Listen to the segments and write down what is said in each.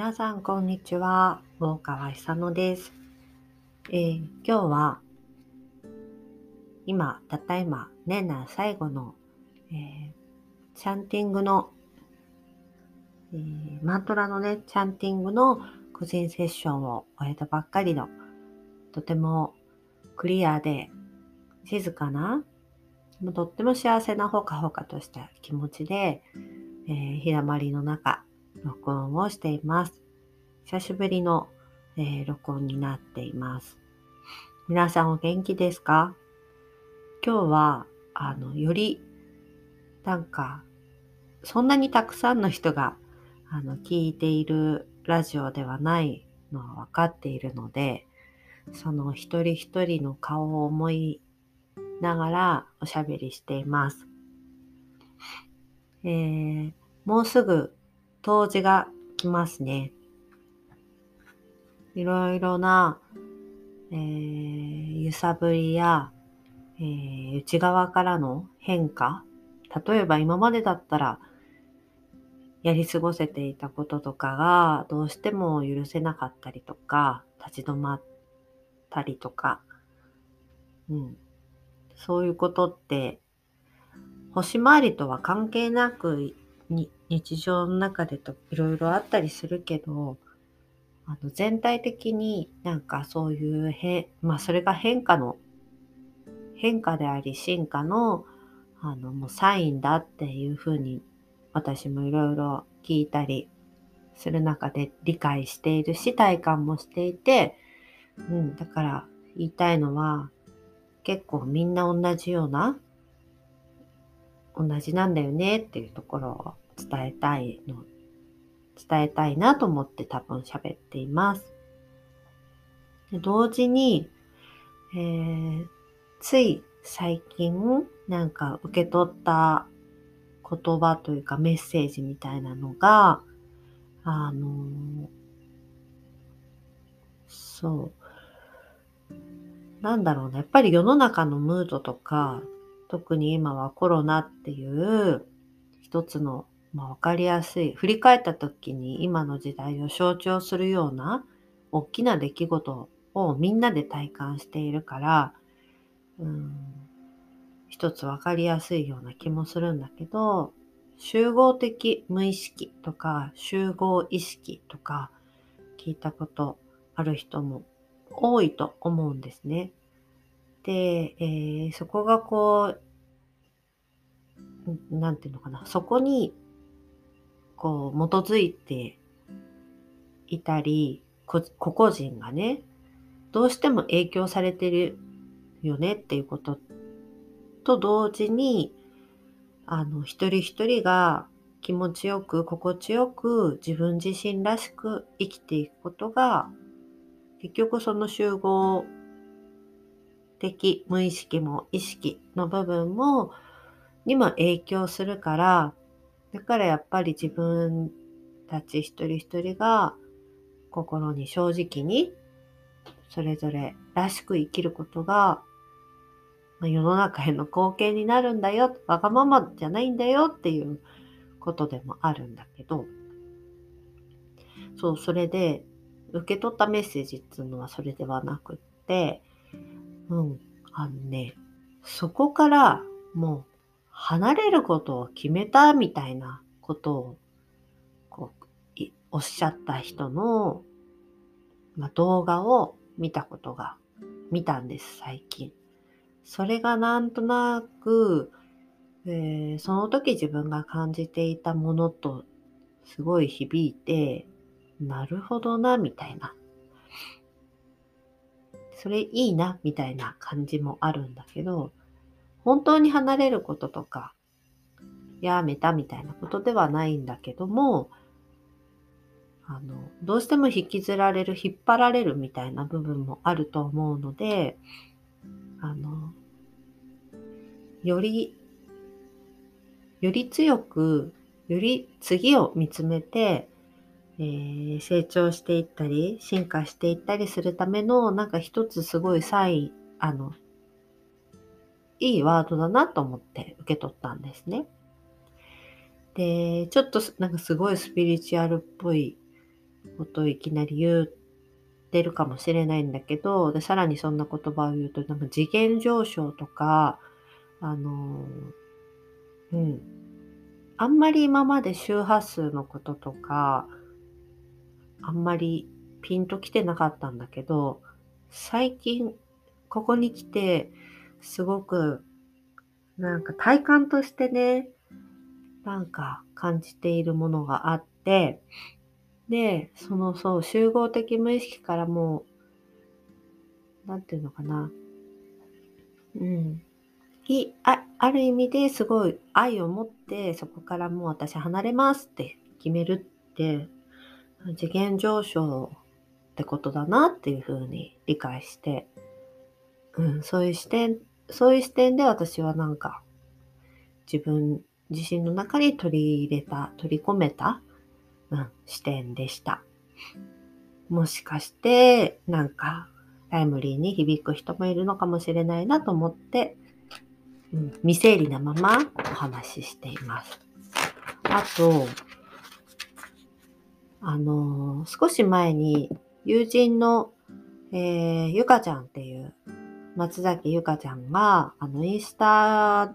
皆さん、こんにちは。大川久野です。えー、今日は、今、たった今、年内最後の、えー、チャンティングの、えー、マントラのね、チャンティングの個人セッションを終えたばっかりの、とてもクリアで静かな、とっても幸せなほかほかとした気持ちで、えー、日だまりの中、録音をしています。久しぶりの、えー、録音になっています。皆さんお元気ですか？今日は、あの、より、なんか、そんなにたくさんの人が、あの、聞いているラジオではないのは分かっているので、その一人一人の顔を思いながらおしゃべりしています。えー、もうすぐ冬至が来ますね。いろいろな、えー、揺さぶりや、えー、内側からの変化。例えば今までだったら、やり過ごせていたこととかがどうしても許せなかったりとか、立ち止まったりとか、うん。そういうことって、星回りとは関係なくに日常の中でといろいろあったりするけど、あの全体的になんかそういう変、まあそれが変化の、変化であり進化のあのもうサインだっていうふうに私もいろいろ聞いたりする中で理解しているし体感もしていて、うん、だから言いたいのは結構みんな同じような同じなんだよねっていうところを伝えたいの、伝えたいなと思って多分喋っています。で同時に、えー、つい最近なんか受け取った言葉というかメッセージみたいなのが、あのー、そう、なんだろうね。やっぱり世の中のムードとか、特に今はコロナっていう一つの、まあ、分かりやすい、振り返った時に今の時代を象徴するような大きな出来事をみんなで体感しているから、うん、一つ分かりやすいような気もするんだけど、集合的無意識とか集合意識とか聞いたことある人も多いと思うんですね。で、えー、そこがこう、なんていうのかな、そこに、こう、基づいていたり、個々人がね、どうしても影響されてるよねっていうことと同時に、あの、一人一人が気持ちよく、心地よく自分自身らしく生きていくことが、結局その集合的無意識も意識の部分もにも影響するからだからやっぱり自分たち一人一人が心に正直にそれぞれらしく生きることが世の中への貢献になるんだよ、わがままじゃないんだよっていうことでもあるんだけど、そう、それで受け取ったメッセージっていうのはそれではなくって、うん。あのね、そこからもう離れることを決めたみたいなことをこおっしゃった人の、ま、動画を見たことが、見たんです、最近。それがなんとなく、えー、その時自分が感じていたものとすごい響いて、なるほどな、みたいな。それいいな、みたいな感じもあるんだけど、本当に離れることとか、やめたみたいなことではないんだけども、あの、どうしても引きずられる、引っ張られるみたいな部分もあると思うので、あの、より、より強く、より次を見つめて、えー、成長していったり、進化していったりするための、なんか一つすごいサイン、あの、いいワードだなと思って受け取ったんですね。で、ちょっとなんかすごいスピリチュアルっぽいことをいきなり言ってるかもしれないんだけど、で、さらにそんな言葉を言うと、なんか次元上昇とか、あの、うん。あんまり今まで周波数のこととか、あんまりピンときてなかったんだけど、最近、ここに来て、すごく、なんか体感としてね、なんか感じているものがあって、で、そのそう、集合的無意識からもう、なんていうのかな。うん。いあある意味ですごい愛を持ってそこからもう私離れますって決めるって次元上昇ってことだなっていうふうに理解して、うん、そういう視点、そういう視点で私はなんか自分自身の中に取り入れた、取り込めた、うん、視点でした。もしかして、なんかタイムリーに響く人もいるのかもしれないなと思って、うん、未整理なままお話ししています。あと、あのー、少し前に友人の、えー、ゆかちゃんっていう松崎ゆかちゃんが、あの、インスタ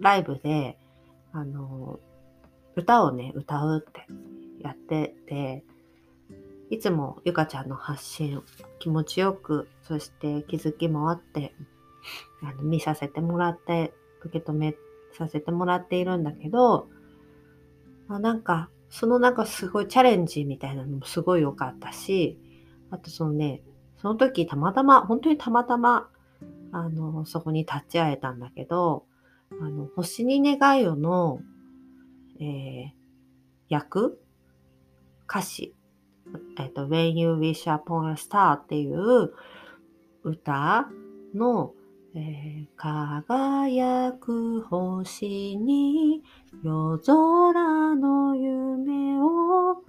ライブで、あの、歌をね、歌うってやってて、いつもゆかちゃんの発信、気持ちよく、そして気づきもあって、あの見させてもらって、受け止めさせてもらっているんだけど、まあなんか、そのなんかすごいチャレンジみたいなのもすごい良かったし、あとそのね、その時たまたま、本当にたまたま、あの、そこに立ち会えたんだけど、あの、星に願いをの、えー、役歌詞、えっ、ー、と、When You Wish Upon a Star っていう歌の、えー、輝く星に夜空の夢を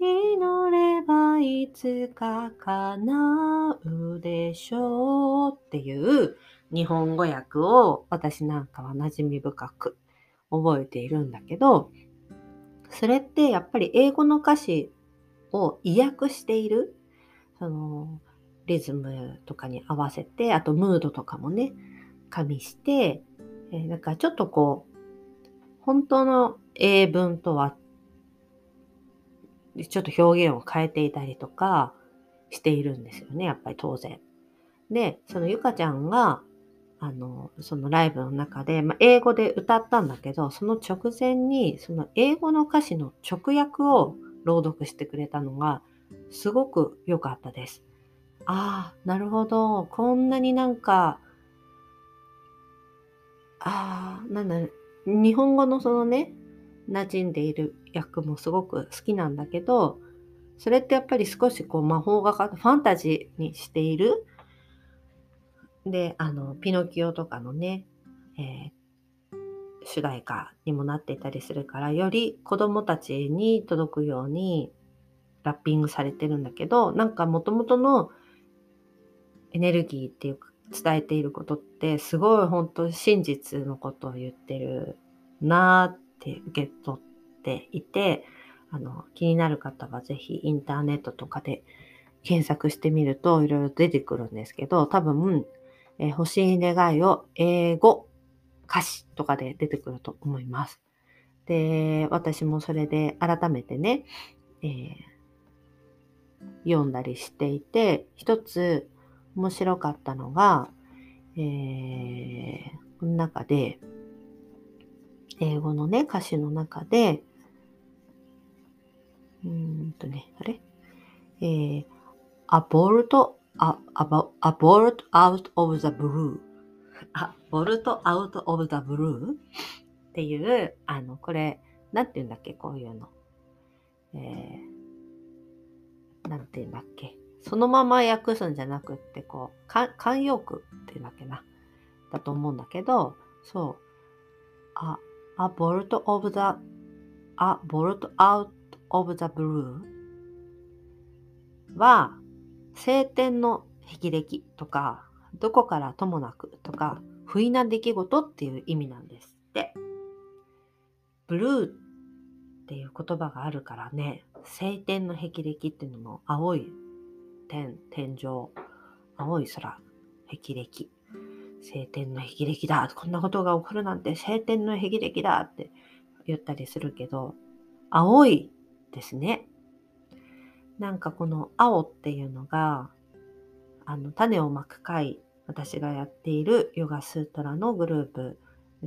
祈ればいつか叶うでしょうっていう日本語訳を私なんかは馴染み深く覚えているんだけど、それってやっぱり英語の歌詞を意訳している。そのリズムとかに合わせて、あとムードとかもね、加味して、えー、だかちょっとこう、本当の英文とは、ちょっと表現を変えていたりとかしているんですよね、やっぱり当然。で、そのゆかちゃんが、あの、そのライブの中で、まあ、英語で歌ったんだけど、その直前に、その英語の歌詞の直訳を朗読してくれたのが、すごく良かったです。ああ、なるほど。こんなになんか、ああ、なんだ、日本語のそのね、馴染んでいる役もすごく好きなんだけど、それってやっぱり少しこう魔法がかかファンタジーにしている。で、あの、ピノキオとかのね、えー、主題歌にもなっていたりするから、より子供たちに届くようにラッピングされてるんだけど、なんか元々のエネルギーっていうか伝えていることってすごい本当真実のことを言ってるなーって受け取っていて、あの、気になる方はぜひインターネットとかで検索してみるといろいろ出てくるんですけど、多分、えー、欲しい願いを英語、歌詞とかで出てくると思います。で、私もそれで改めてね、えー、読んだりしていて、一つ面白かったのが、えー、この中で、英語のね、歌詞の中で、うんとね、あれ？えー、a bolt, a, a, a bolt out of the blue. あ、ボルトアウトオブザブルーっていう、あの、これ、なんて言うんだっけ、こういうの。えー、なんて言うんだっけ？そのまま訳すんじゃなくって、こう、慣用句っていうんだっけな。だと思うんだけど、そう。あ、a bolt of the, a bolt out of the blue は、晴天の霹靂とか、どこからともなくとか、不意な出来事っていう意味なんですって。ブルーっていう言葉があるからね、晴天の霹靂っていうのも青い天、天井、青い空、霹靂。晴天の霹靂だこんなことが起こるなんて晴天の霹靂だって言ったりするけど、青いですね。なんかこの青っていうのが、あの、種をまく会、私がやっているヨガスートラのグループ、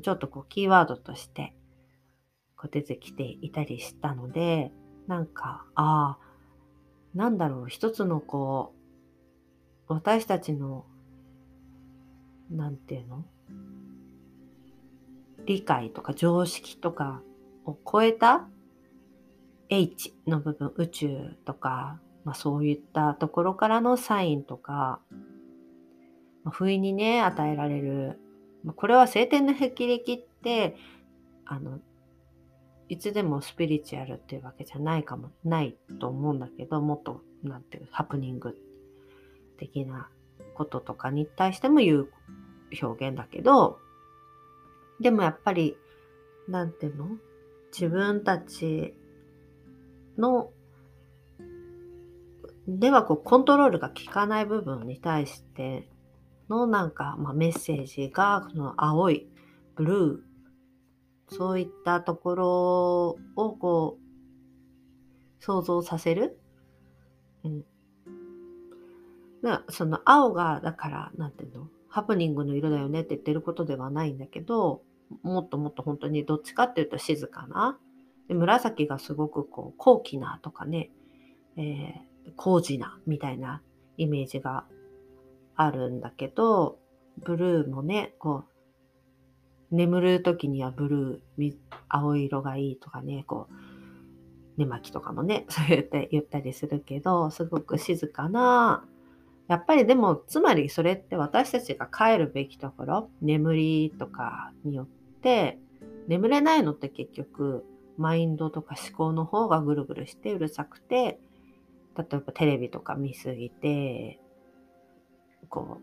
ちょっとこうキーワードとしてこう出てきていたりしたので、なんか、ああ、なんだろう、一つのこう、私たちの、なんていうの？理解とか常識とかを超えた H の部分、宇宙とか、まあ、そういったところからのサインとか、まあ、不意にね、与えられる、まあ、これは晴天の霹靂って、あの、いつでもスピリチュアルっていうわけじゃないかも、ないと思うんだけど、もっと、なんていう、ハプニング的なこととかに対しても言う表現だけど、でもやっぱり、なんていうの？自分たちの、ではこうコントロールが効かない部分に対してのなんか、まあ、メッセージがこの青い、ブルー、そういったところをこう想像させる。うん。その青が、だから、なんていうの？ハプニングの色だよねって言ってることではないんだけど、もっともっと本当にどっちかっていうと静かな。で紫がすごくこう高貴なとかね、えー、高次なみたいなイメージがあるんだけど、ブルーもね、こう、眠る時にはブルー、青色がいいとかね、こう、寝巻きとかもね、そうやって言ったりするけど、すごく静かな、やっぱりでも、つまりそれって私たちが帰るべきところ、眠りとかによって、眠れないのって結局、マインドとか思考の方がぐるぐるしてうるさくて、例えばテレビとか見すぎて、こ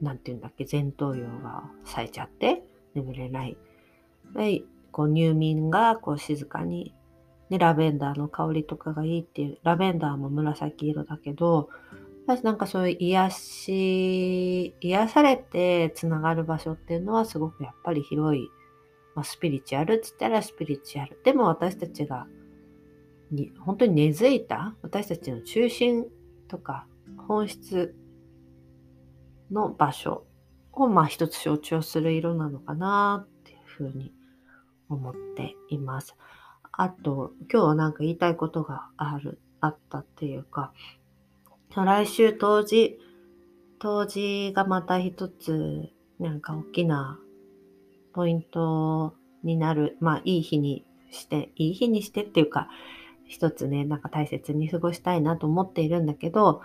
う、なんていうんだっけ、前頭葉が冴えちゃって眠れない。で、こう入眠がこう静かに、ね、ラベンダーの香りとかがいいっていう、ラベンダーも紫色だけど、私なんかそういう癒し、癒されてつながる場所っていうのはすごくやっぱり広いまあ、スピリチュアルって言ったらスピリチュアル。でも私たちがに本当に根付いた私たちの中心とか本質の場所をまあ一つ象徴する色なのかなっていうふうに思っています。あと今日はなんか言いたいことがある、あったっていうか、来週当時、当時がまた一つなんか大きなポイントになる、まあいい日にして、いい日にしてっていうか、一つね、なんか大切に過ごしたいなと思っているんだけど、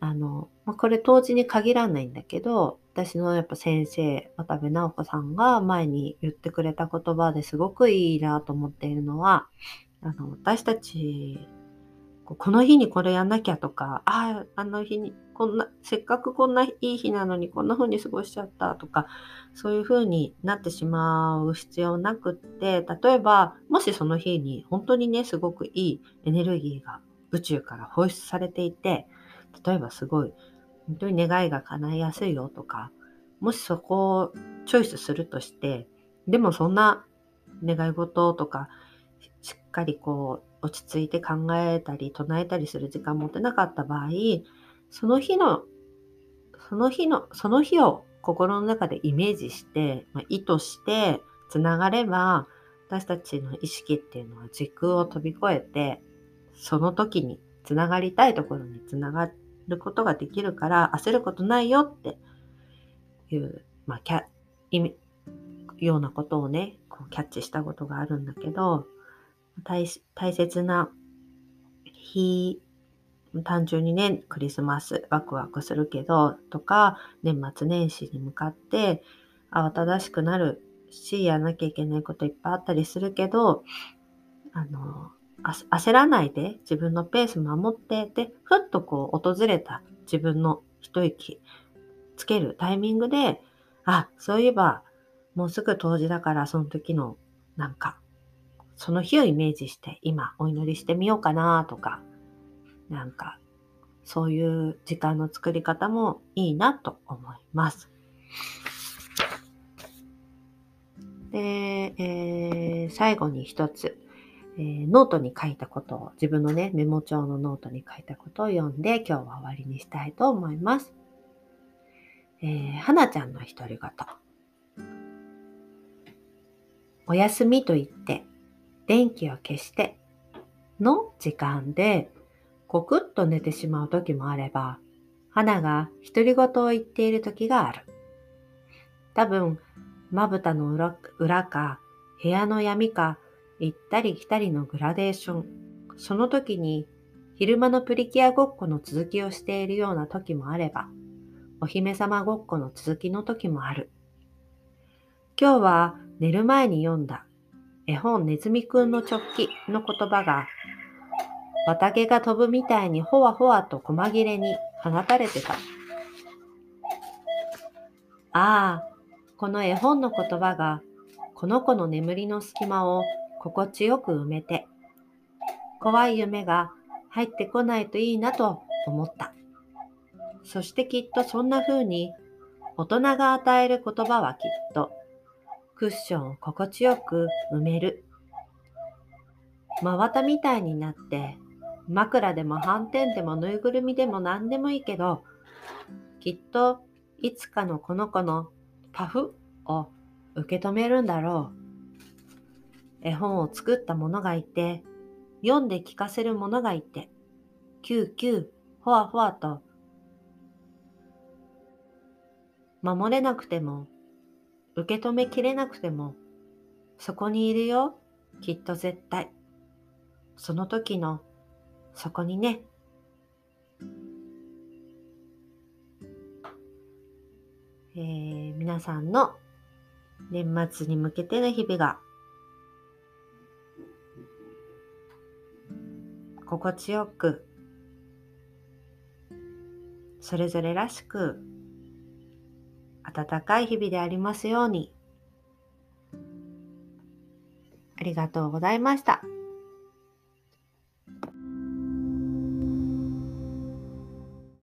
あの、まあ、これ当時に限らないんだけど、私のやっぱ先生、渡部直子さんが前に言ってくれた言葉ですごくいいなと思っているのは、あの、私たちこの日にこれやんなきゃとか、ああ、あの日に、こんな、せっかくこんないい日なのにこんな風に過ごしちゃったとか、そういう風になってしまう必要なくって、例えば、もしその日に本当にね、すごくいいエネルギーが宇宙から放出されていて、例えばすごい、本当に願いが叶いやすいよとか、もしそこをチョイスするとして、でもそんな願い事とか、しっかりこう、落ち着いて考えたり唱えたりする時間持てなかった場合、その日の、その日の、その日を心の中でイメージして、まあ、意図してつながれば、私たちの意識っていうのは時空を飛び越えて、その時につながりたいところにつながることができるから焦ることないよっていう、まあ、キャ、意味、ようなことをね、こうキャッチしたことがあるんだけど、大大切な日、単純にね、クリスマスワクワクするけど、とか、年末年始に向かって、慌ただしくなるし、やらなきゃいけないこといっぱいあったりするけど、あの、焦らないで自分のペース守って、で、ふっとこう訪れた自分の一息つけるタイミングで、あ、そういえば、もうすぐ当時だからその時のなんかその日をイメージして今お祈りしてみようかなとか、なんかそういう時間の作り方もいいなと思います。で、えー、最後に一つ、えー、ノートに書いたことを、自分のね、メモ帳のノートに書いたことを読んで、今日は終わりにしたいと思います。えー、花ちゃんの独り言。お休みと言って、電気を消しての時間で、コクッと寝てしまう時もあれば、花が独り言を言っている時がある。多分、まぶたの裏裏か、部屋の闇か、行ったり来たりのグラデーション。その時に、昼間のプリキュアごっこの続きをしているような時もあれば、お姫様ごっこの続きの時もある。今日は寝る前に読んだ絵本ネズミくんの直帰の言葉が、綿毛が飛ぶみたいにほわほわと細切れに放たれてた。ああ、この絵本の言葉が、この子の眠りの隙間を心地よく埋めて、怖い夢が入ってこないといいなと思った。そしてきっとそんな風に、大人が与える言葉はきっと、クッションを心地よく埋める。真綿みたいになって、枕でも斑点でもぬいぐるみでも何でもいいけど、きっといつかのこの子のパフを受け止めるんだろう。絵本を作った者がいて、読んで聞かせる者がいて、キューキュー、ほわほわと、守れなくても、受け止めきれなくても、そこにいるよ、きっと絶対。その時の、そこにね、えー、皆さんの年末に向けての日々が心地よくそれぞれらしく暖かい日々でありますようにありがとうございました。